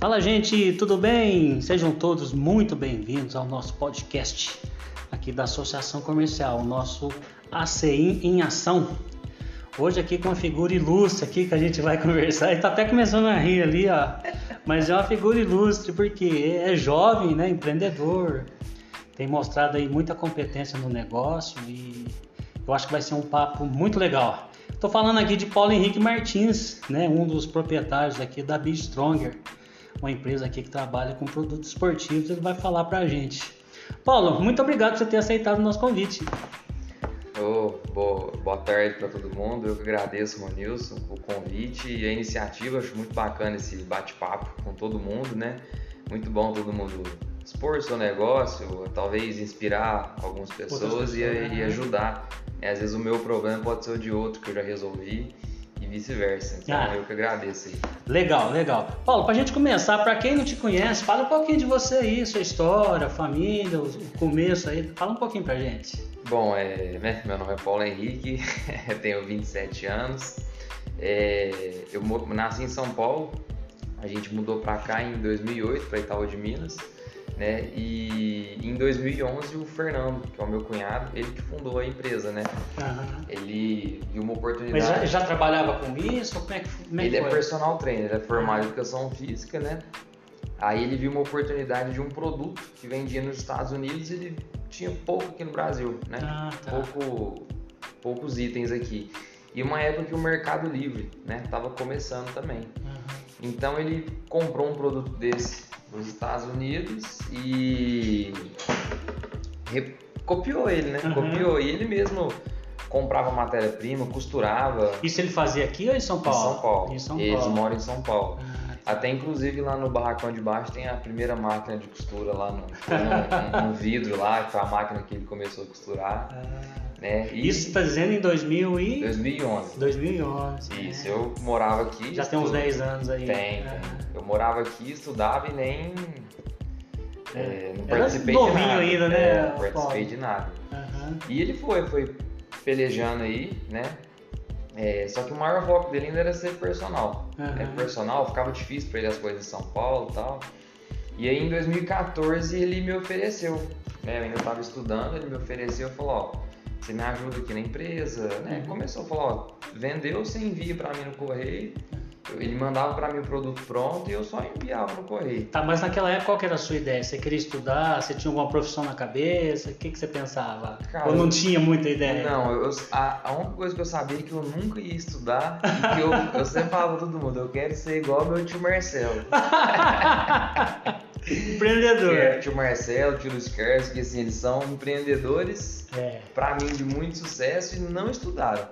Fala, gente, tudo bem? Sejam todos muito bem-vindos ao nosso podcast aqui da Associação Comercial, o nosso ACI em Ação. Hoje aqui com uma figura ilustre aqui que a gente vai conversar. Ele tá até começando a rir ali, ó. Mas é uma figura ilustre porque é jovem, né, empreendedor, tem mostrado aí muita competência no negócio e eu acho que vai ser um papo muito legal. Estou falando aqui de Paulo Henrique Martins, né, um dos proprietários aqui da Be Stronger, uma empresa aqui que trabalha com produtos esportivos. Ele vai falar para a gente. Paulo, muito obrigado por você ter aceitado o nosso convite. Oh, boa, boa tarde para todo mundo. Eu que agradeço, Ronilson, o convite e a iniciativa. Acho muito bacana esse bate-papo com todo mundo, né? Muito bom todo mundo expor seu negócio, talvez inspirar algumas pessoas, pessoas e, né? e, ajudar. É, às vezes o meu problema pode ser o de outro que eu já resolvi e vice-versa. Então ah, eu que agradeço aí. Legal, legal. Paulo, para a gente começar, para quem não te conhece, fala um pouquinho de você aí, sua história, família, o começo aí. Fala um pouquinho pra gente. Bom, é, né, meu nome é Paulo Henrique, tenho 27 anos. É, eu nasci em São Paulo, a gente mudou para cá em 2008, para Itaú de Minas. Né? E em 2011 o Fernando, que é o meu cunhado, ele que fundou a empresa, né? Uhum. Ele viu uma oportunidade. Mas já, já trabalhava com isso? Como é que, como é ele que é personal trainer, é formado em educação física, né? Aí ele viu uma oportunidade de um produto que vendia nos Estados Unidos e ele tinha pouco aqui no Brasil, né? Ah, tá. Pouco, poucos itens aqui. E uma época que o Mercado Livre, né, tava começando também. Uhum. Então ele comprou um produto desse nos Estados Unidos e copiou ele, né? Uhum. Copiou e ele mesmo comprava matéria-prima, costurava. Isso ele fazia aqui ou em São Paulo? Em São Paulo. Em São Eles Paulo. moram em São Paulo. Ah, tá. Até inclusive lá no barracão de baixo tem a primeira máquina de costura lá no, no, no vidro lá, que foi a máquina que ele começou a costurar. Ah. Né? E Isso está dizendo em 2000 e... 2011. 2011. Isso, é. eu morava aqui. Já tem uns 10 anos aí. Tem, é. Eu morava aqui, estudava e nem. É. é não participei de nada. ainda, né? Não participei de nada. Uhum. E ele foi, foi pelejando aí, né? É, só que o maior foco dele ainda era ser personal. Uhum. É, personal, ficava difícil para ele as coisas em São Paulo e tal. E aí em 2014 ele me ofereceu, né? Eu ainda estava estudando, ele me ofereceu e falou, ó, você me ajuda aqui na empresa, né? Uhum. Começou a falar, ó, vendeu, você envia para mim no correio. Ele mandava para mim o produto pronto e eu só enviava no correio. Tá, mas naquela época qual que era a sua ideia? Você queria estudar? Você tinha alguma profissão na cabeça? O que, que você pensava? Cara, Ou não tinha muita ideia? Não, eu, a, a única coisa que eu sabia é que eu nunca ia estudar e que eu, eu sempre falava pra todo mundo, eu quero ser igual meu tio Marcelo. Empreendedor. É, tio Marcelo, tio Luiz Carlos, que assim, eles são empreendedores, é. para mim, de muito sucesso e não estudaram.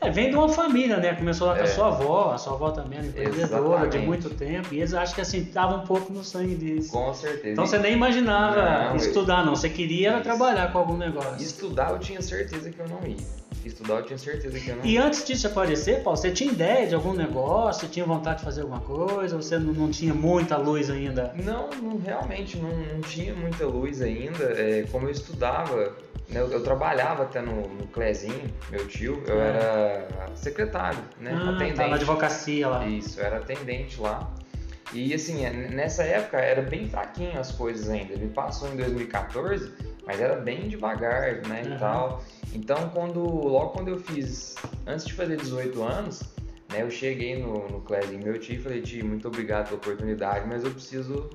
É, vem de uma família, né? Começou lá com é. a sua avó, a sua avó também era empreendedora Exatamente. de muito tempo, e eles acham que assim, tava um pouco no sangue deles. Com certeza. Então você nem imaginava não, estudar, não. Você queria Isso. trabalhar com algum negócio. Estudar eu tinha certeza que eu não ia. Estudar eu tinha certeza que eu não E antes disso aparecer, Paulo, você tinha ideia de algum negócio? Você tinha vontade de fazer alguma coisa? Você não, não tinha muita luz ainda? Não, não realmente não, não tinha muita luz ainda. É, como eu estudava, né, eu, eu, trabalhava até no, no Clezinho, meu tio, eu ah. era secretário, né? Ah, atendente. Tá na advocacia lá. Isso, eu era atendente lá. E assim, é, nessa época era bem fraquinho as coisas ainda. Ele passou em 2014, mas era bem devagar, né, uhum. e tal. Então, quando logo quando eu fiz, antes de fazer 18 anos, né, eu cheguei no, no Clezinho, meu tio, e falei, tio, muito obrigado pela oportunidade, mas eu preciso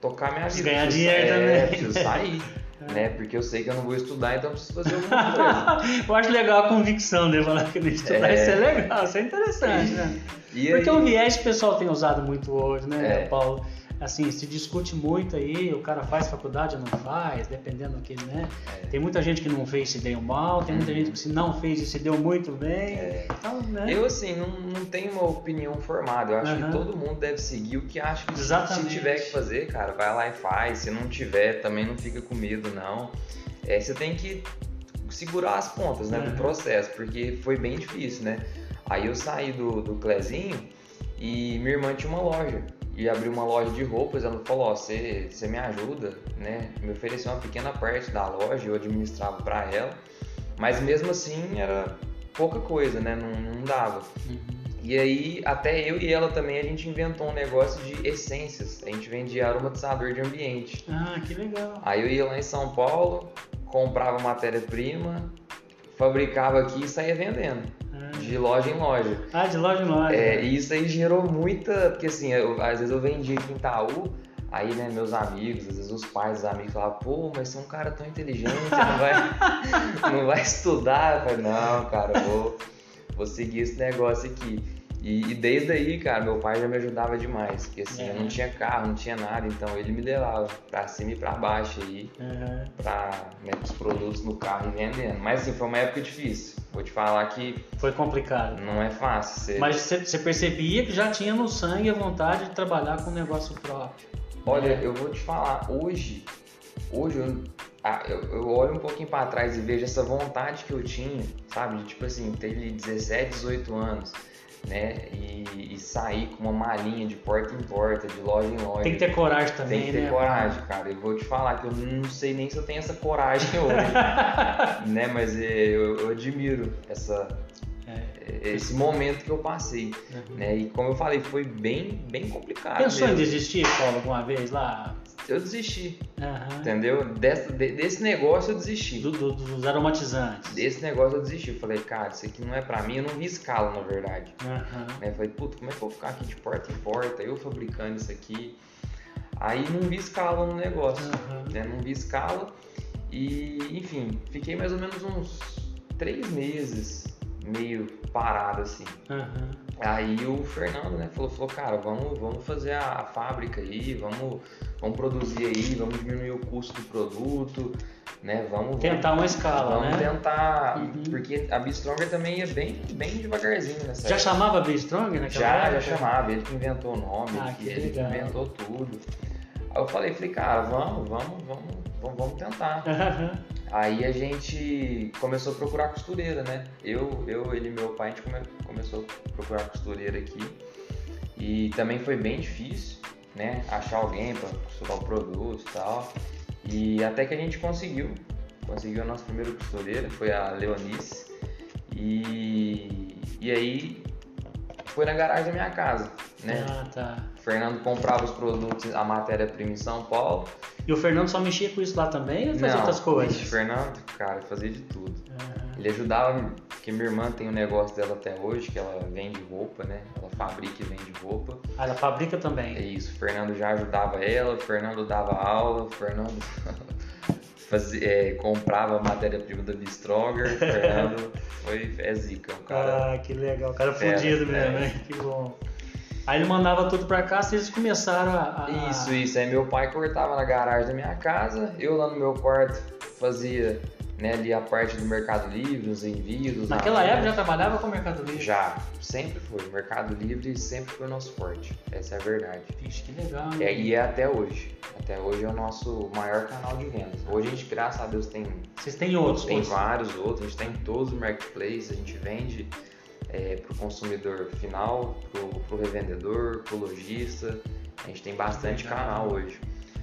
tocar minha vida. Ganhar dinheiro é, também. preciso sair. né? Porque eu sei que eu não vou estudar, então eu preciso fazer alguma coisa. eu acho legal a convicção dele falar que não estudar, é... isso é legal, isso é interessante, né? E Porque aí... o viés que o pessoal tem usado muito hoje, né, é. Paulo? assim, se discute muito aí, o cara faz faculdade ou não faz, dependendo do que, né? É. Tem muita gente que não fez e se deu mal, tem muita uhum. gente que se não fez e se deu muito bem. É. Então, né? Eu, assim, não, não tenho uma opinião formada. Eu acho uhum. que todo mundo deve seguir o que acha que Exatamente. se tiver que fazer, cara, vai lá e faz. Se não tiver, também não fica com medo, não. É, você tem que segurar as pontas, né, uhum. do processo, porque foi bem difícil, né? Aí eu saí do, do Clezinho e minha irmã tinha uma loja e abriu uma loja de roupas. Ela falou: Ó, você, você me ajuda, né? Me ofereceu uma pequena parte da loja, eu administrava para ela, mas mesmo assim era pouca coisa, né? Não, não dava. Uhum. E aí, até eu e ela também, a gente inventou um negócio de essências. A gente vendia aromatizador de ambiente. Ah, que legal. Aí eu ia lá em São Paulo, comprava matéria-prima, fabricava aqui e saía vendendo. De loja em loja. Ah, de loja em loja. É, e isso aí gerou muita. Porque assim, eu, às vezes eu vendia aqui em Itaú, aí, né, meus amigos, às vezes os pais dos amigos falavam, pô, mas você é um cara tão inteligente, não vai, não vai estudar. Eu falei, não, cara, vou vou seguir esse negócio aqui. E, e, desde aí, cara, meu pai já me ajudava demais, porque assim, eu não tinha carro, não tinha nada, então ele me levava pra cima e pra baixo aí, uhum. pra né, os produtos no carro e vendendo. Mas assim, foi uma época difícil. Vou te falar que. Foi complicado. Não é fácil. Você... Mas você percebia que já tinha no sangue a vontade de trabalhar com um negócio próprio. Olha, eu vou te falar, hoje, hoje eu ah, eu, olho um pouquinho para trás e vejo essa vontade que eu tinha, sabe? Tipo assim, ter 17, 18 anos, né? E, e, sair com uma malinha de porta em porta, de loja em loja. Tem que ter coragem também, Tem que ter né? coragem, cara. Eu vou te falar que eu não sei nem se eu tenho essa coragem hoje, né? Mas é, eu, eu admiro essa, é. esse momento que eu passei, uhum. né? E como eu falei, foi bem, bem complicado. Pensou mesmo. em desistir, Paulo, alguma vez lá? Eu desisti. Uhum. Entendeu? Desse, desse negócio eu desisti. Do, do, dos aromatizantes. Desse negócio eu desisti. Eu falei, cara, isso aqui não é pra mim. Eu não vi escala, na verdade. Uhum. Né? Eu falei, puta, como é que eu vou ficar aqui de porta em porta, eu fabricando isso aqui? Aí não vi escala no negócio. Uhum. Né? Não vi escala. E, enfim, fiquei mais ou menos uns três meses meio parado assim. Uhum. Aí o Fernando, né, falou, falou, cara, vamos, vamos fazer a, a, fábrica aí, vamos, vamos produzir aí, vamos diminuir o custo do produto, né, vamos... Tentar uma escala, vamos né? tentar, uhum. porque a Bistronger também ia bem, bem devagarzinho nessa Já época. chamava Bistronger naquela Já, época? já chamava, ele que inventou o nome, ah, ele, que ele que inventou tudo. Aí eu falei, falei, cara, vamos, vamos, vamos, vamos, vamos tentar. Aí a gente começou a procurar costureira, né? Eu, eu ele e meu pai, a gente come, começou a procurar costureira aqui. E também foi bem difícil, né? Achar alguém para costurar o produto e tal. E até que a gente conseguiu. Conseguiu a nossa primeira costureira, foi a Leonice. E, e aí foi na garagem da minha casa, né? Ah, tá. O Fernando comprava os produtos, a matéria-prima em São Paulo. E o Fernando só mexia com isso lá também ou fazia outras coisas? O Fernando, cara, fazia de tudo. Uhum. Ele ajudava, porque minha irmã tem um negócio dela até hoje, que ela vende roupa, né? Ela fabrica e vende roupa. Ah, ela fabrica também? É isso, o Fernando já ajudava ela, o Fernando dava aula, o Fernando fazia, é, comprava a matéria-prima da Bistroger, o Fernando foi, é zica, um cara. Ah, que legal, cara fera, fudido mesmo, né? Que bom. Aí ele mandava tudo pra casa e eles começaram a, a. Isso, isso. Aí meu pai cortava na garagem da minha casa, eu lá no meu quarto fazia né, ali a parte do Mercado Livre, os envios. Naquela época já trabalhava com o Mercado Livre? Já, sempre foi. Mercado Livre sempre foi o nosso forte. Essa é a verdade. Vixe, que legal. É, e é até hoje. Até hoje é o nosso maior canal de vendas. Hoje a gente, graças a Deus, tem. Vocês têm outros? Tem vários outros. A gente tem todos os marketplaces, a gente vende é, para o consumidor final, para o revendedor, para o lojista. A gente tem bastante canal hoje.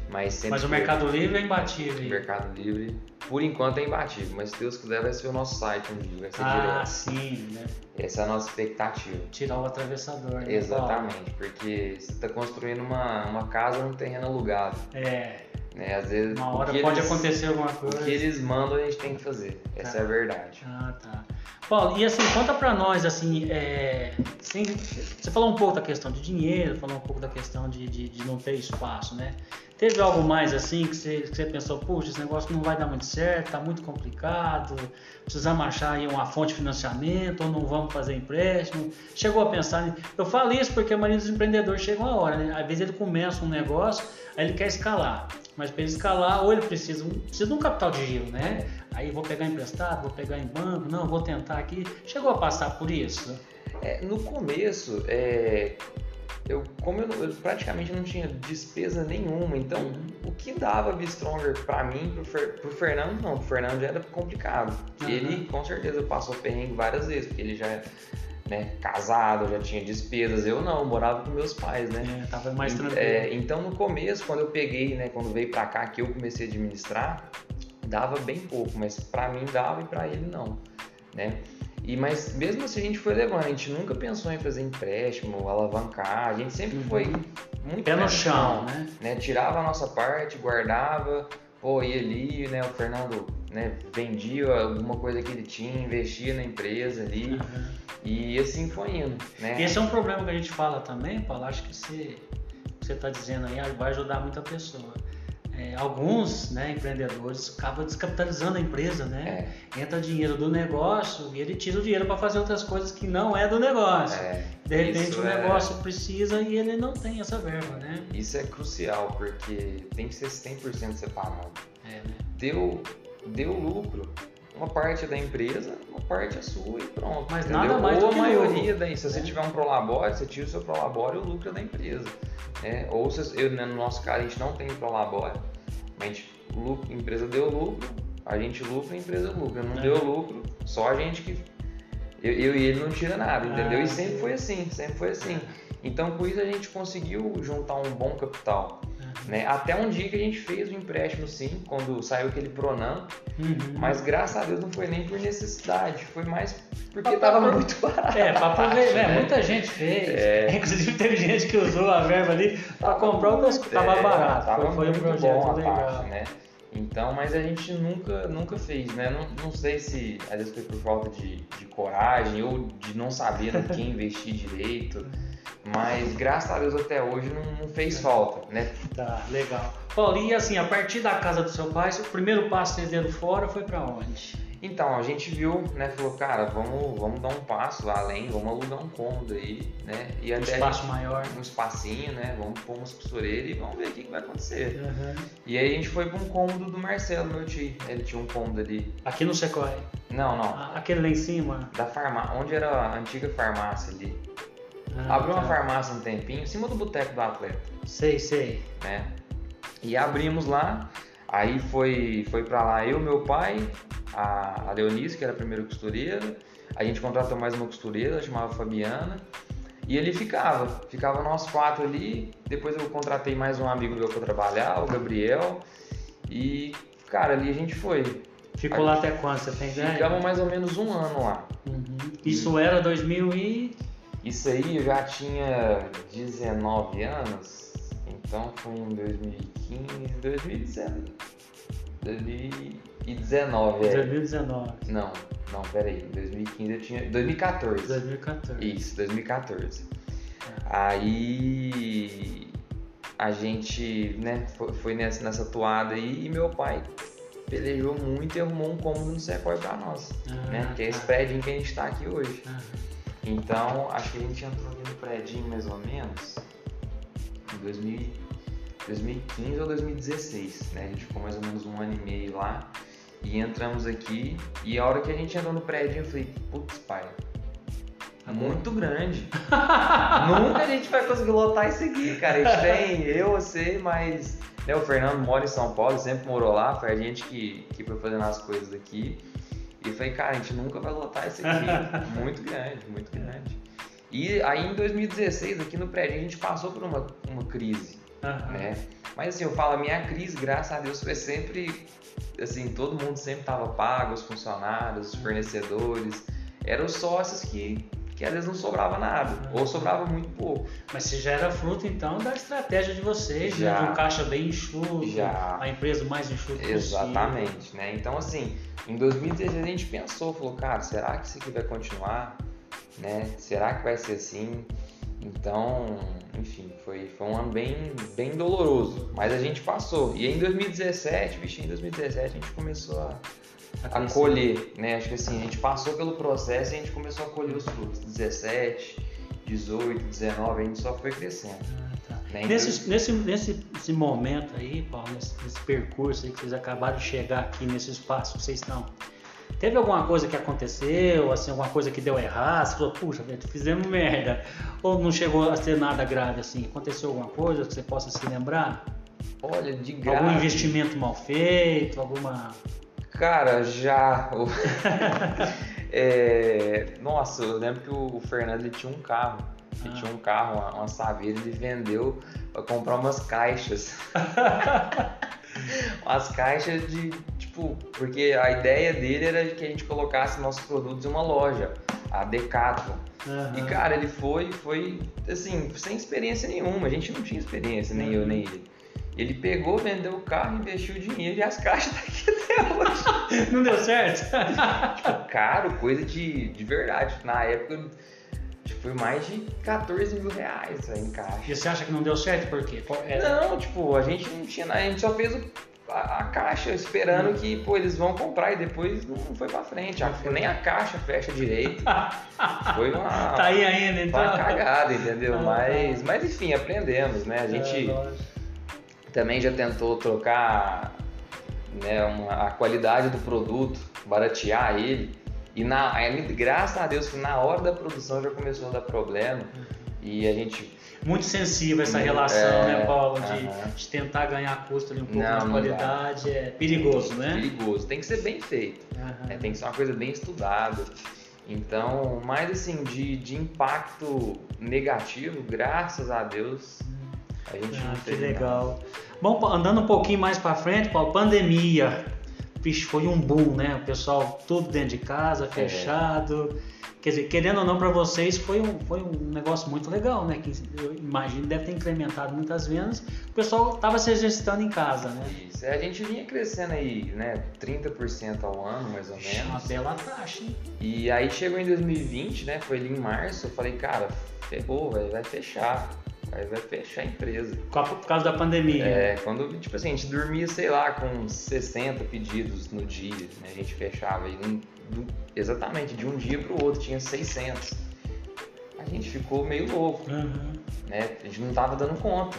Mas, mas o Mercado Livre é imbatível. O Mercado Livre, por enquanto, é imbatível. Mas se Deus quiser, vai ser o nosso site um dia. Vai ser ah, direto. sim, né? Essa é a nossa expectativa. Tirar o atravessador. Né? Exatamente, porque você está construindo uma, uma casa num terreno alugado. É. Né? Às vezes, uma hora pode eles, acontecer alguma coisa. O que eles mandam a gente tem que fazer. Essa tá. é a verdade. Ah, tá. Paulo, e assim, conta pra nós, assim, é, assim, você falou um pouco da questão de dinheiro, falou um pouco da questão de, de, de não ter espaço, né? Teve algo mais assim que você, que você pensou, puxa, esse negócio não vai dar muito certo, tá muito complicado, precisamos achar aí uma fonte de financiamento ou não vamos fazer empréstimo? Chegou a pensar, eu falo isso porque a maioria dos empreendedores chegam a hora, né? Às vezes ele começa um negócio, aí ele quer escalar, mas para ele escalar, ou ele precisa, precisa de um capital de giro, né? Aí vou pegar emprestado, vou pegar em banco, não, vou tentar aqui. Chegou a passar por isso? É, no começo, é, eu, como eu, eu, praticamente não tinha despesa nenhuma, então uhum. o que dava Stronger para mim, pro, Fer, pro Fernando, não, pro Fernando já era complicado. Uhum. Ele com certeza passou perrengue várias vezes, porque ele já é né, casado, já tinha despesas, eu não, morava com meus pais, né? É, tava mais tranquilo. É, então no começo, quando eu peguei, né, quando veio para cá que eu comecei a administrar, dava bem pouco, mas para mim dava e para ele não, né? E, mas mesmo assim a gente foi levando, a gente nunca pensou em fazer empréstimo, alavancar, a gente sempre foi uhum. muito pé no chão, né? né? Tirava a nossa parte, guardava, pô, ia ali, né? O Fernando né, vendia alguma coisa que ele tinha, investia na empresa ali. Uhum. E assim foi indo. Né? E esse é um problema que a gente fala também, Paulo, acho que você está dizendo aí vai ajudar muita pessoa é, alguns né, empreendedores acabam descapitalizando a empresa, né? É. Entra dinheiro do negócio e ele tira o dinheiro para fazer outras coisas que não é do negócio. É. De repente o é negócio precisa e ele não tem essa verba, né? Isso é crucial porque tem que ser 100% separado. É, né? Deu, deu lucro, uma parte é da empresa, uma parte é sua e pronto. Mas entendeu? nada mais Ou a maioria daí, se você é. tiver um prolabore, você tira o seu prolabore e o lucro é da empresa. É, ou se, eu, né, no nosso caso a gente não tem prolabore, a gente, lucro, a empresa deu lucro, a gente lucra, a empresa lucra. Não é. deu lucro, só a gente que. Eu, eu, e ele não tira nada, entendeu? Ah, e sempre sim. foi assim, sempre foi assim. Então com isso a gente conseguiu juntar um bom capital. Né? Até um dia que a gente fez o empréstimo sim, quando saiu aquele Pronan, uhum. mas graças a Deus não foi nem por necessidade, foi mais porque estava muito barato. É, para aproveitar, né? muita gente fez. É. Inclusive teve gente que usou a verba ali para comprar outras coisas, estava é, barato. Tava foi, foi um projeto bom legal. Parte, né? Então, mas a gente nunca, nunca fez, né? Não, não sei se às vezes foi por falta de, de coragem ou de não saber no que investir direito. Mas graças a Deus até hoje não, não fez falta, né? Tá, legal. Paulo, e assim, a partir da casa do seu pai, o primeiro passo vocês deram fora foi para onde? Então, a gente viu, né, falou, cara, vamos, vamos dar um passo lá além, vamos alugar um cômodo aí, né? E um espaço gente, maior. Um espacinho, né? Vamos pôr umas costureiras e vamos ver o que, que vai acontecer. Uhum. E aí a gente foi para um cômodo do Marcelo, meu tio. Ele tinha um cômodo ali. Aqui no Sequoia? Não, não. Ah, aquele lá em cima? Da farmácia, onde era a antiga farmácia ali. Ah, Abriu tá. uma farmácia um tempinho, em cima do boteco do atleta. Sei, sei. Né? E abrimos lá, aí foi, foi pra lá eu, meu pai, a, a Leonice, que era a primeira costureira, a gente contratou mais uma costureira, chamava Fabiana, e ele ficava, ficava nós quatro ali, depois eu contratei mais um amigo meu para trabalhar, o Gabriel, e cara, ali a gente foi. Ficou lá até quando, você tem ideia? Ficamos mais ou menos um ano lá. Uhum. Isso era 2000 e... Isso aí eu já tinha 19 anos, então foi em 2015, 2019. 2019, é. 2019. Não, não, peraí. 2015 eu tinha. 2014. 2014. Isso, 2014. É. Aí a gente, né, foi, nessa, nessa toada aí e meu pai pelejou muito e arrumou um cômodo no Sequoia pra nós, ah, né? Que é esse tá. prédio em que a gente tá aqui hoje. Ah. Então, acho que a gente entrou aqui no prédio mais ou menos em 2000, 2015 ou 2016, né? A gente ficou mais ou menos um ano e meio lá e entramos aqui. E a hora que a gente entrou no prédio, eu falei, putz, pai, é muito grande. Nunca a gente vai conseguir lotar isso aqui, cara. A gente tem eu, você, mas né, o Fernando mora em São Paulo, sempre morou lá, foi a gente que, que foi fazendo as coisas aqui. E falei, cara, a gente nunca vai lotar isso aqui. muito grande, muito grande. E aí em 2016, aqui no prédio, a gente passou por uma, uma crise, uhum. né? Mas assim, eu falo, a minha crise, graças a Deus, foi sempre, assim, todo mundo sempre estava pago, os funcionários, os fornecedores, eram os sócios que, que às vezes não sobrava nada, ou sobrava muito pouco. Mas você já era fruto, então, da estratégia de vocês, já, né? de um caixa bem enxuto, já. a empresa mais enxuta Exatamente, possível. né? Então, assim, em 2016 a gente pensou, falou, cara, será que isso aqui vai continuar? Né? Será que vai ser assim? Então, enfim, foi, foi um ano bem, bem doloroso, mas a gente passou. E em 2017, vixe, em 2017 a gente começou a, a colher, né? Acho que assim, a gente passou pelo processo e a gente começou a colher os frutos. 17, 18, 19, a gente só foi crescendo. Ah, tá. né? nesse, então, nesse, nesse, nesse momento aí, Paulo, nesse, nesse percurso aí que vocês acabaram de chegar aqui nesse espaço, vocês estão Teve alguma coisa que aconteceu, assim, alguma coisa que deu errado? Você falou, puxa, fizemos merda. Ou não chegou a ser nada grave assim? Aconteceu alguma coisa que você possa se lembrar? Olha, de grave. Algum investimento mal feito, alguma. Cara, já. é... Nossa, eu lembro que o Fernando ele tinha um carro. Ele ah. tinha um carro, uma, uma Saveira, ele vendeu para comprar umas caixas. umas caixas de tipo, porque a ideia dele era que a gente colocasse nossos produtos em uma loja, a Decathlon. Uhum. E cara, ele foi, foi assim, sem experiência nenhuma, a gente não tinha experiência, nem eu, nem ele. Ele pegou, vendeu o carro, investiu o dinheiro e as caixas tá aqui até hoje. Não deu certo? tipo, caro, coisa de, de verdade. Na época tipo, foi mais de 14 mil reais em caixa. E você acha que não deu certo por quê? Não, tipo, a gente não tinha. A gente só fez o a, a, caixa esperando que pô, eles vão comprar e depois não foi pra frente. A, nem a caixa fecha direito. foi uma. Tá aí ainda, então. Uma cagada, entendeu? Ah, mas, tá. mas enfim, aprendemos, né? A é, gente é, também já tentou trocar né, uma, a qualidade do produto, baratear ele. E na, graças a Deus que na hora da produção já começou a dar problema. E a gente muito sensível essa relação, né, é, né, Paulo? De, uh -huh. de, tentar ganhar custo ali um pouco não, de qualidade. É perigoso, né? Perigoso. Tem que ser bem feito. Uh -huh. é, tem que ser uma coisa bem estudada. Então, mais assim, de, de impacto negativo, graças a Deus, a gente ah, não. Que legal. Nada. Bom, andando um pouquinho mais para frente, Paulo, pandemia. Vixe, foi um boom, né? O pessoal tudo dentro de casa, é. fechado. É. Quer dizer, querendo ou não, para vocês foi um, foi um negócio muito legal, né? Que eu imagino deve ter incrementado muitas vendas. O pessoal estava se exercitando em casa, né? Isso, é, a gente vinha crescendo aí, né? 30% ao ano, mais ou menos. Uma bela taxa, hein? E aí chegou em 2020, né? Foi ali em março, eu falei, cara, ferrou, vai, vai fechar. Aí vai fechar a empresa. Por causa da pandemia. É, quando, tipo assim, a gente dormia, sei lá, com 60 pedidos no dia, né? A gente fechava aí exatamente, de um dia para o outro, tinha 600. A gente ficou meio louco, uhum. né? A gente não tava dando conta.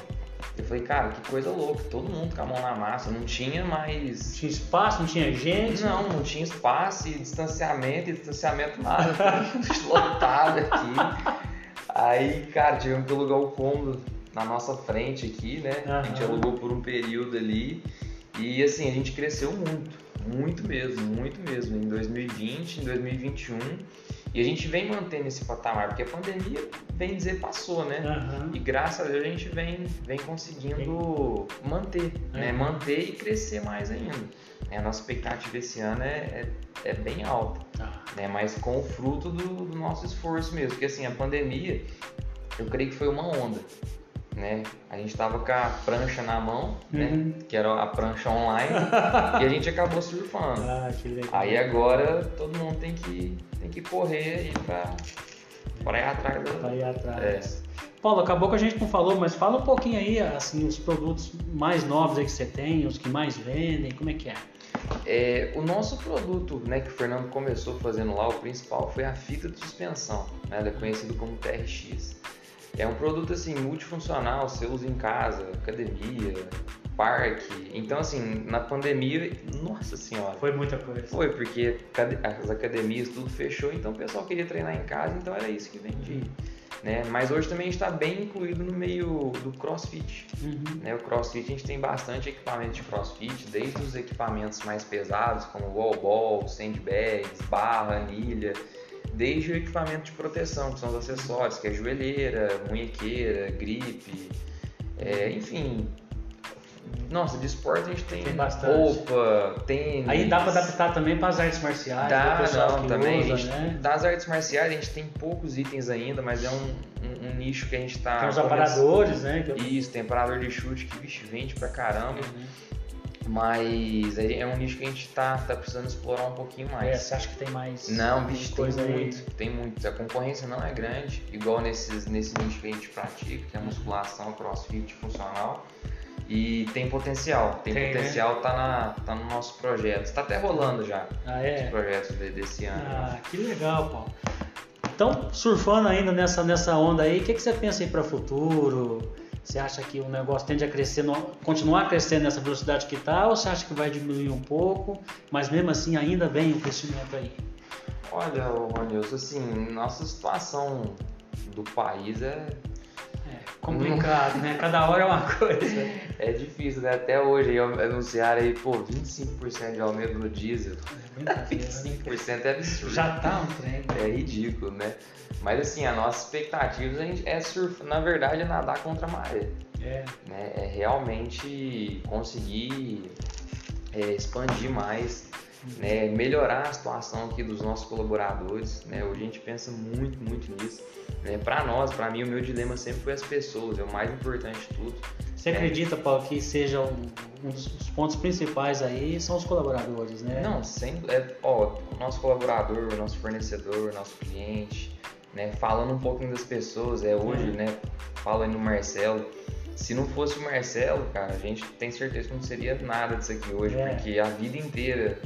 Eu falei, cara, que coisa louca, todo mundo com a mão na massa, não tinha mais. Não tinha espaço, não tinha gente? Não, não tinha espaço e distanciamento, e distanciamento nada, lotado aqui. Aí, cara, tivemos que alugar o cômodo na nossa frente aqui, né? Uhum. A gente alugou por um período ali e assim, a gente cresceu muito muito mesmo, muito mesmo. Em 2020, em 2021. E a gente vem mantendo esse patamar, porque a pandemia, bem dizer, passou, né? Uhum. E graças a Deus a gente vem, vem conseguindo manter, né? uhum. né? Manter e crescer mais ainda. É, a nossa expectativa esse ano é, é, é bem alta, tá. né? Mas com o fruto do, do nosso esforço mesmo. Porque assim, a pandemia, eu creio que foi uma onda né? A gente tava com a prancha na mão, né? uhum. né? Que era a prancha online, e a gente acabou surfando. Ah, que legal. Aí agora todo mundo tem que, tem que correr aí pra, pra ir atrás da. Pra ir atrás. É. Paulo, acabou que a gente não falou, mas fala um pouquinho aí, assim, os produtos mais novos que você tem, os que mais vendem, como é que é? É, o nosso produto, né, que o Fernando começou fazendo lá, o principal foi a fita de suspensão, né, conhecido como TRX. É um produto assim multifuncional, você usa em casa, academia, parque. Então assim, na pandemia, nossa senhora. Foi muita coisa. Foi, porque as academias tudo fechou, então o pessoal queria treinar em casa, então era isso que vendia. Né? Mas hoje também está bem incluído no meio do CrossFit. Uhum. Né? O CrossFit a gente tem bastante equipamento de CrossFit, desde os equipamentos mais pesados, como wall ball, sandbags, barra, anilha desde o equipamento de proteção, que são os acessórios, que é joelheira, munhequeira, gripe, é, enfim. Nossa, de esporte a gente tem, tem roupa, tênis. Aí dá para adaptar também para as artes marciais. Dá, não, também. Usa, né? Das artes marciais a gente tem poucos itens ainda, mas é um, um, um nicho que a gente está. Tem os aparadores, né? Isso, tem aparador de chute que vixe, vende pra caramba. Uhum. Mas é um nicho que a gente tá, tá precisando explorar um pouquinho mais. É, você acha que tem mais Não, bicho, tem muito, aí? tem muito. A concorrência não é grande, igual nesses, nesse nicho que a gente pratica, que é musculação, crossfit funcional. E tem potencial, tem, tem né? potencial, né? tá, na, tá no nosso projeto. Está até rolando já ah, é? os projetos desse ano. Ah, que legal, Paulo. Então, surfando ainda nessa, nessa onda aí, o que, que você pensa aí para o futuro? Você acha que o negócio tende a crescer, continuar crescendo nessa velocidade que está, ou você acha que vai diminuir um pouco, mas mesmo assim ainda vem o crescimento aí? Olha, Ronilson, assim, nossa situação do país é é complicado, né? Cada hora é uma coisa. É difícil, né? Até hoje anunciaram aí, pô, 25% de aumento no diesel. É 25% é absurdo. Já tá um trem. É ridículo, né? Mas assim, a nossa expectativa é surf, na verdade, é nadar contra a maré. É. Né? É realmente conseguir é, expandir mais, né, melhorar a situação aqui dos nossos colaboradores. Né? Hoje a gente pensa muito, muito nisso. Né? Para nós, para mim, o meu dilema sempre foi as pessoas, é o mais importante de tudo. Você né? acredita, Paulo, que seja um, um, dos pontos principais aí são os colaboradores, né? Não, sempre. É, ó, o nosso colaborador, o nosso fornecedor, o nosso cliente, né? Falando um pouquinho das pessoas, é hoje, uhum. né? Fala aí no Marcelo. Se não fosse o Marcelo, cara, a gente tem certeza que não seria nada disso aqui hoje, é. porque a vida inteira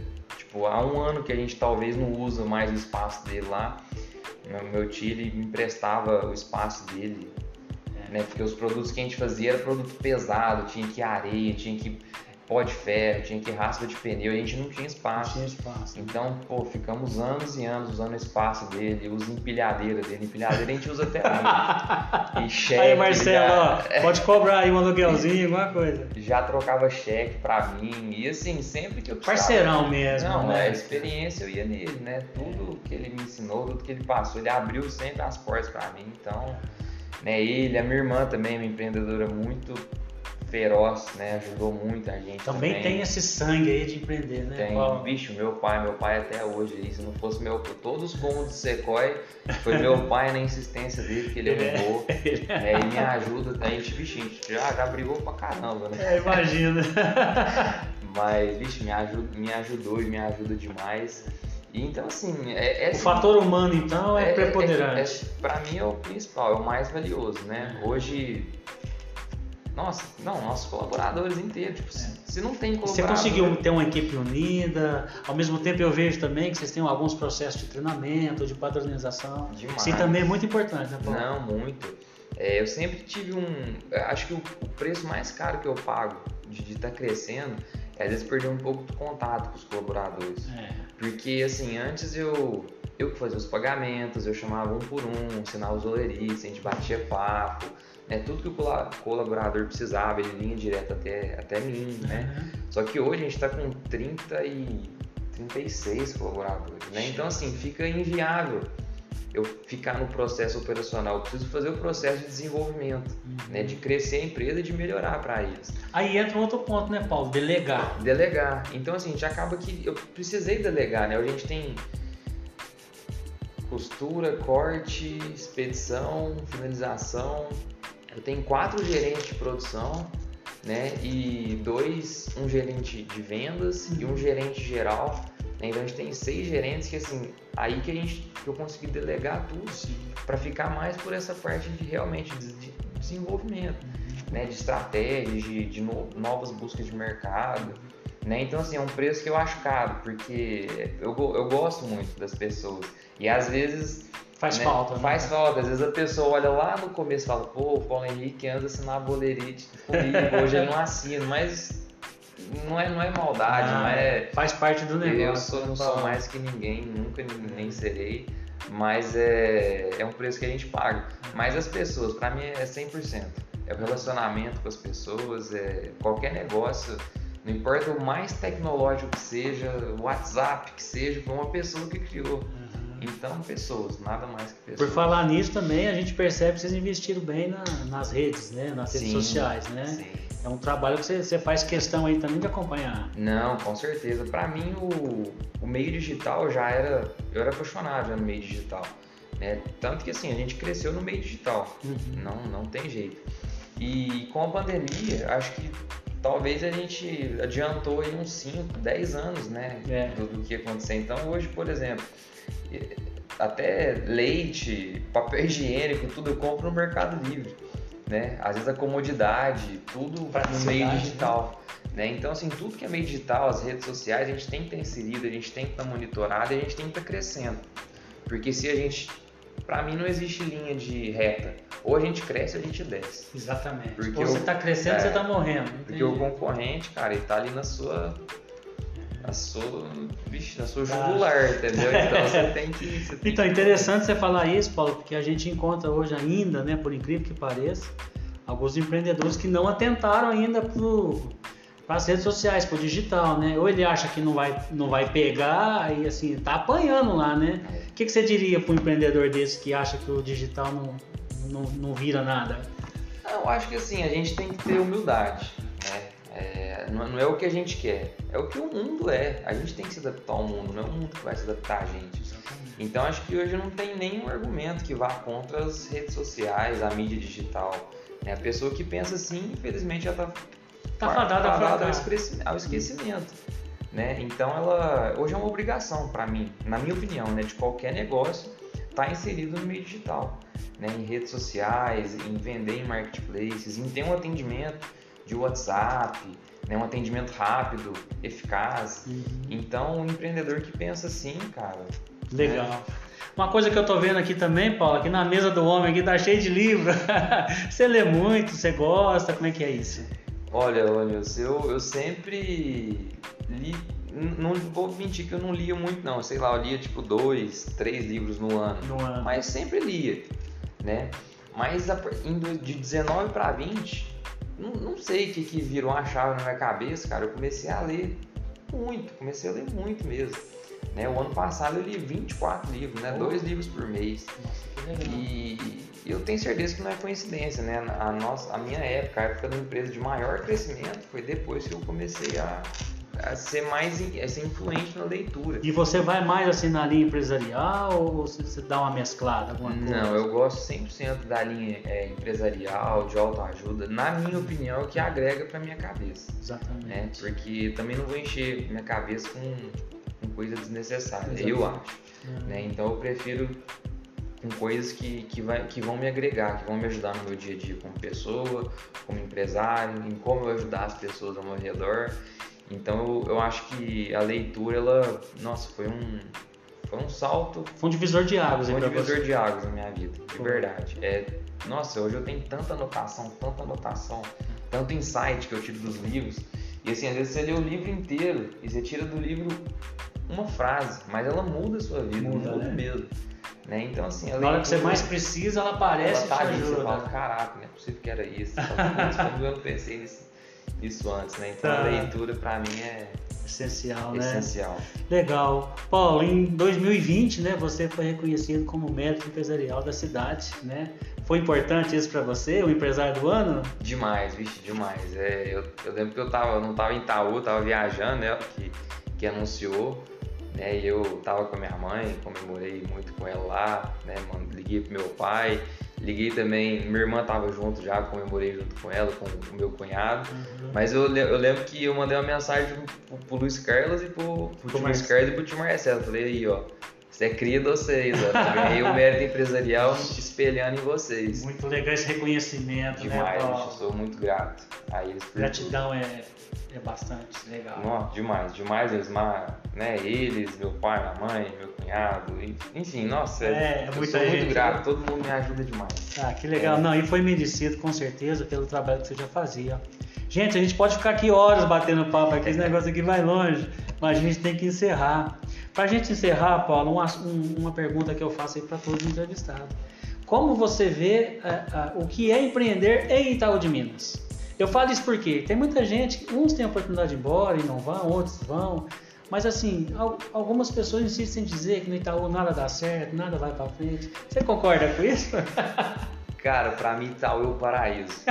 Tipo, há um ano que a gente talvez não usa mais o espaço dele lá. Meu tio ele me emprestava o espaço dele, é. né? Porque os produtos que a gente fazia era produto pesado, tinha que areia, tinha que pó de ferro, tinha que raspa de pneu, a gente não tinha espaço. Não tinha espaço. Então, pô, ficamos anos e anos usando o espaço dele, usa empilhadeira dele. Empilhadeira a gente usa até hoje. E cheque. Aí, Marcelo, já... ó, pode cobrar aí um aluguelzinho, alguma coisa. Já trocava cheque pra mim. E assim, sempre que eu precisava. Parceirão mesmo. Não, né? a experiência eu ia nele, né? Tudo que ele me ensinou, tudo que ele passou, ele abriu sempre as portas pra mim. Então, né, ele, a minha irmã também, uma empreendedora muito feroz, né? Ajudou muito a gente. Também, também. tem esse sangue aí de empreender, né? Tem, Paulo? bicho, meu pai, meu pai até hoje, se não fosse meu, todos os cômodos de Sequoia, foi meu pai na insistência dele que ele arrumou. é, e me ajuda, a gente, bicho, a gente já, já brigou pra caramba, né? É, imagina. Mas, bicho, me, ajuda, me ajudou e me ajuda demais. Então, assim, é, é, o fator humano, então, é, é, é preponderante. É, para mim é o principal, é o mais valioso, né? Hoje, nossa, não, nossos colaboradores inteiros. Tipo, é. Se não tem colaborador... Você conseguiu ter uma equipe unida, ao mesmo tempo eu vejo também que vocês têm alguns processos de treinamento, de padronização. Demais. Isso também é muito importante, né, Paulo? Não, muito. É, eu sempre tive um... Acho que o, o preço mais caro que eu pago de estar tá crescendo é às vezes perder um pouco do contato com os colaboradores. É. Porque, assim, antes eu eu que fazia os pagamentos, eu chamava um por um, ensinava os olerices, a gente batia papo, né? Tudo que o colaborador precisava, ele vinha direto até, até mim, né? Uhum. Só que hoje a gente está com 30 e 36 colaboradores, né? Então, assim, fica inviável eu ficar no processo operacional. Eu preciso fazer o processo de desenvolvimento, uhum. né? De crescer a empresa e de melhorar para eles. Aí entra um outro ponto, né, Paulo? Delegar. Delegar. Então, assim, a gente acaba que eu precisei delegar, né? A gente tem costura, corte, expedição, finalização, eu tenho quatro gerentes de produção, né? E dois, um gerente de vendas e um gerente geral. Né? Então a gente tem seis gerentes que assim, aí que a gente que eu consegui delegar tudo para ficar mais por essa parte de realmente de, de desenvolvimento, uhum. né? De estratégias, de, de no, novas buscas de mercado. Né? Então, assim, é um preço que eu acho caro, porque eu, eu gosto muito das pessoas. E às vezes Faz né? falta. Né? Faz falta. Às vezes a pessoa olha lá no começo e fala, pô, o Paulo Henrique anda assinar boleirite comigo, hoje ele não assina, mas não é, não é maldade, ah, não é. Faz parte do negócio. Eu sou, não sou mais que ninguém, nunca nem serei, mas é, é um preço que a gente paga. Mas as pessoas, para mim é 100%. É o relacionamento com as pessoas, é qualquer negócio, não importa o mais tecnológico que seja, o WhatsApp que seja, foi uma pessoa que criou. Então, pessoas, nada mais que pessoas. Por falar nisso também, a gente percebe que vocês investiram bem na, nas redes, né? Nas redes sim, sociais, né? Sim. É um trabalho que você, você, faz questão aí também de acompanhar. Não, com certeza. Para mim, o, o meio digital já era... Eu era apaixonado já no meio digital. Né? Tanto que, assim, a gente cresceu no meio digital. Uhum. Não, não tem jeito. E com a pandemia, acho que talvez a gente adiantou aí uns 5, 10 anos, né? É. Do, do que aconteceu. Então, hoje, por exemplo até leite, papel higiênico, tudo eu compro no Mercado Livre. Né? Às vezes a comodidade, tudo no meio né? digital. Né? Então, assim, tudo que é meio digital, as redes sociais, a gente tem que estar inserido, a gente tem que estar monitorado e a gente tem que estar crescendo. Porque se a gente. Para mim não existe linha de reta. Ou a gente cresce ou a gente desce. Exatamente. Porque ou você está crescendo, é, você está morrendo. Porque o concorrente, cara, ele está ali na sua na sua, vixe, na sua jugular, entendeu? Então você tem que. Você tem então, interessante você falar isso, Paulo, porque a gente encontra hoje ainda, né, por incrível que pareça, alguns empreendedores que não atentaram ainda para as redes sociais, para o digital, né? Ou ele acha que não vai, não vai pegar e assim, tá apanhando lá, né? O que, que você diria para um empreendedor desse que acha que o digital não, não, não vira nada? Eu acho que assim, a gente tem que ter humildade, né? É, não, é o que a gente quer, é o que o mundo é. A gente tem que se adaptar ao mundo, não é o mundo que vai se adaptar a gente. Então acho que hoje não tem nenhum argumento que vá contra as redes sociais, a mídia digital. Né? A pessoa que pensa assim, infelizmente, já está tá fadada, fadada ao esquecimento. Né? Então ela hoje é uma obrigação para mim, na minha opinião, né, de qualquer negócio, estar tá inserido no meio digital, né, em redes sociais, em vender em marketplaces, em ter um atendimento de WhatsApp, né, um atendimento rápido, eficaz. Uhum. Então, um empreendedor que pensa assim, cara. Legal. Né? Uma coisa que eu tô vendo aqui também, Paulo, aqui na mesa do homem aqui tá cheio de livro. você lê muito, você gosta, como é que é isso? Olha, olha, eu, eu sempre li, não vou mentir que eu não lia muito não, sei lá, eu lia tipo dois, três livros no ano, no ano. mas sempre lia, né? Mas indo de 19 para 20, não, não sei o que, que virou uma chave na minha cabeça, cara, eu comecei a ler muito, comecei a ler muito mesmo. Né? O ano passado eu li 24 livros, né? Oh. Dois livros por mês. Nossa, e eu tenho certeza que não é coincidência, né? A, nossa, a minha época, a época da empresa de maior crescimento, foi depois que eu comecei a, a ser mais a ser influente na leitura. E você vai mais assim na linha empresarial ou você, dá uma mesclada? Alguma coisa? Não, eu gosto 100% da linha é, empresarial, de autoajuda, na minha opinião, é o que agrega para minha cabeça. Exatamente. Né? Porque também não vou encher minha cabeça com, com coisa desnecessária, Exatamente. eu acho. Uhum. Né? Então eu prefiro com coisas que, que, vai, que vão me agregar, que vão me ajudar no meu dia a dia como pessoa, como empresário, em como eu ajudar as pessoas ao meu redor. Então eu, eu acho que a leitura, ela, nossa, foi um, foi um salto. Foi um divisor de águas, Foi um divisor de águas na minha vida, de verdade. É, nossa, hoje eu tenho tanta anotação, tanta anotação, tanto insight que eu tiro dos livros. E assim, às vezes você lê o livro inteiro e você tira do livro uma frase, mas ela muda a sua vida, muda, muda né? mesmo. Né? Então, assim, Na hora que você mais precisa, ela aparece ela tá e te ali, ajuda. Você fala, caraca, não é possível que era isso. Como eu não pensei nisso, nisso antes, né? Então, tá. a leitura, para mim, é... Essencial, né? Essencial. Legal. Paulo, em 2020, né, você foi reconhecido como mérito empresarial da cidade, né? Foi importante isso para você, o empresário do ano? Demais, vixe, demais. É, eu, eu lembro que eu tava, não tava em Itaú, tava viajando, né, que, que anunciou né? E eu tava com a minha mãe, comemorei muito com ela lá, né? Liguei pro meu pai, liguei também, minha irmã tava junto já, comemorei junto com ela, com o meu cunhado. Uhum. Mas eu, eu lembro que eu mandei uma mensagem pro, pro Luiz Carlos e pro, pro Luiz Carlos e pro tio Marcelo. Falei aí, ó. Você é cria de vocês, ó. Ganhei o mérito empresarial espelhando em vocês. Muito legal esse reconhecimento, Demais, né? Demais, sou muito grato a eles. Gratidão é é bastante legal. Nossa, demais, demais eles, né? Eles, meu pai, minha mãe, meu cunhado, enfim, nossa, é, é eu sou muito grato, todo mundo me ajuda demais. Ah, que legal. É. Não, e foi merecido com certeza pelo trabalho que você já fazia. Gente, a gente pode ficar aqui horas batendo papo aqui, esse negócio aqui vai longe, mas a gente tem que encerrar. Para a gente encerrar, Paulo, uma, uma pergunta que eu faço aí para todos os entrevistados. Como você vê uh, uh, o que é empreender em Itaú de Minas? Eu falo isso porque tem muita gente, uns têm a oportunidade de ir embora e não vão, outros vão. Mas assim, algumas pessoas insistem em dizer que no Itaú nada dá certo, nada vai para frente. Você concorda com isso? Cara, pra mim Itaú é o paraíso.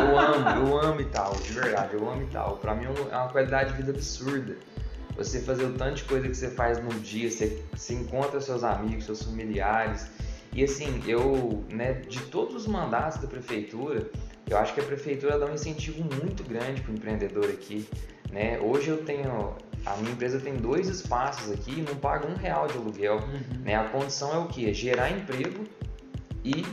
Eu amo, eu amo Itaú, de verdade, eu amo Itaú. Pra mim é uma qualidade de vida absurda. Você fazer o tanto de coisa que você faz no dia, você, você encontra seus amigos, seus familiares. E assim, eu, né, de todos os mandatos da prefeitura, eu acho que a prefeitura dá um incentivo muito grande para o empreendedor aqui. Né? Hoje eu tenho, a minha empresa tem dois espaços aqui e não paga um real de aluguel. Uhum. Né? A condição é o que? Gerar emprego e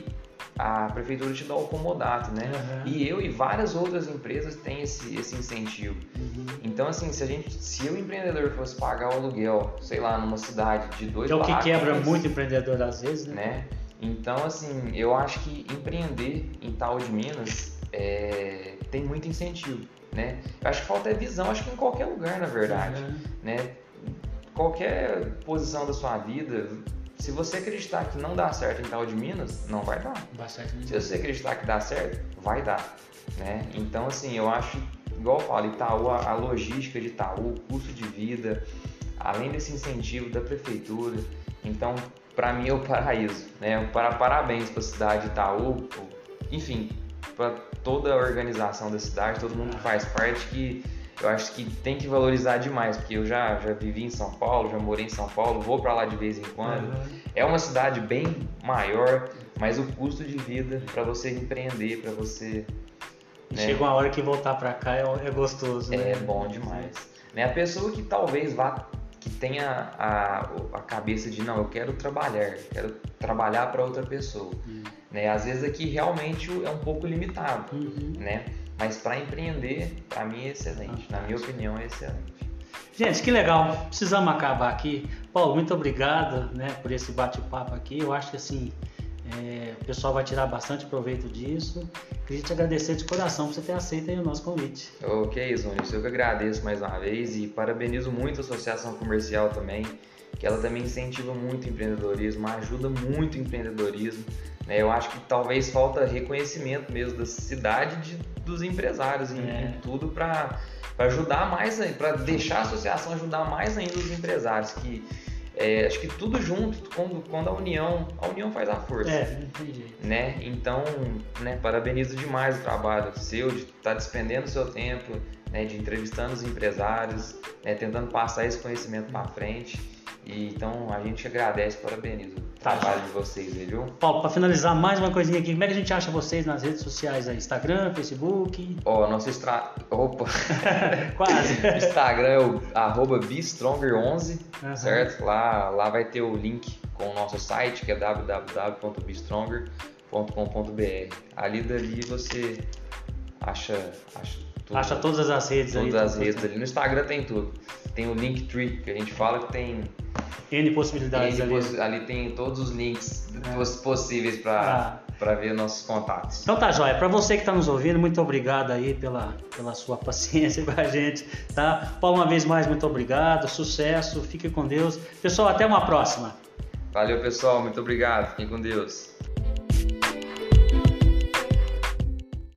a prefeitura te dá o comodato, né? Uhum. E eu e várias outras empresas têm esse, esse incentivo. Uhum. Então, assim, se a gente, se o empreendedor fosse pagar o aluguel, sei lá, numa cidade de dois Que é o que quebra muito empreendedor às vezes, né? né? Então, assim, eu acho que empreender em tal de Minas é, tem muito incentivo, né? Eu acho que falta é visão, acho que em qualquer lugar, na verdade, uhum. né? Qualquer posição da sua vida, se você acreditar que não dá certo em tal de Minas, não vai dar. Dá certo se você acreditar que dá certo, vai dar, né? Então, assim, eu acho, igual eu falo, Itaú, a, logística de Itaú, o custo de vida, além desse incentivo da prefeitura, então para mim é o paraíso, né? Para parabéns para a cidade de Itaú, enfim, para toda a organização da cidade, todo mundo que faz parte que eu acho que tem que valorizar demais, porque eu já, já vivi em São Paulo, já morei em São Paulo, vou para lá de vez em quando. Uhum. É uma cidade bem maior, mas o custo de vida para você empreender, para você. Né? Chega uma hora que voltar para cá é, é gostoso. Né? É bom demais. Né? A pessoa que talvez vá que tenha a, a cabeça de não, eu quero trabalhar, quero trabalhar para outra pessoa. Uhum. Né? Às vezes aqui realmente é um pouco limitado, uhum. né? Mas para empreender, para mim é excelente. Na minha opinião, é excelente. Gente, que legal. Precisamos acabar aqui. Paulo, muito obrigado né, por esse bate-papo aqui. Eu acho que assim, é, o pessoal vai tirar bastante proveito disso. Queria te agradecer de coração por você ter aceito o nosso convite. Ok, Zônio. Eu que agradeço mais uma vez e parabenizo muito a Associação Comercial também, que ela também incentiva muito o empreendedorismo, ajuda muito o empreendedorismo. Né? Eu acho que talvez falta reconhecimento mesmo da cidade de, dos empresários em, é. em tudo para ajudar mais, para deixar a associação ajudar mais ainda os empresários que é, acho que tudo junto, quando, quando, a união, a união faz a força. É. Né? Então, né, parabenizo demais o trabalho seu, de estar tá despendendo o seu tempo, né, de entrevistando os empresários, né, tentando passar esse conhecimento para frente. E, então a gente agradece, parabeniza o tá, trabalho de vocês, viu? Paulo, para finalizar mais uma coisinha aqui, como é que a gente acha vocês nas redes sociais aí? Instagram, Facebook? Ó, oh, nosso extra... Opa! Quase! Instagram é o arroba BeStronger11, uhum. certo? Lá, lá vai ter o link com o nosso site, que é www.bestronger.com.br. Ali dali você acha, acha tudo, Acha todas as redes todas ali. Todas as redes ali. No Instagram tem tudo. Tem o Linktree, que a gente fala que tem... N possibilidades N ali. ali tem todos os links é. possíveis para ah. para ver nossos contatos. Então tá, joia. Para você que está nos ouvindo, muito obrigado aí pela, pela sua paciência com a gente, tá? Paulo, uma vez mais, muito obrigado. Sucesso, fique com Deus. Pessoal, até uma próxima. Valeu, pessoal. Muito obrigado. Fiquem com Deus.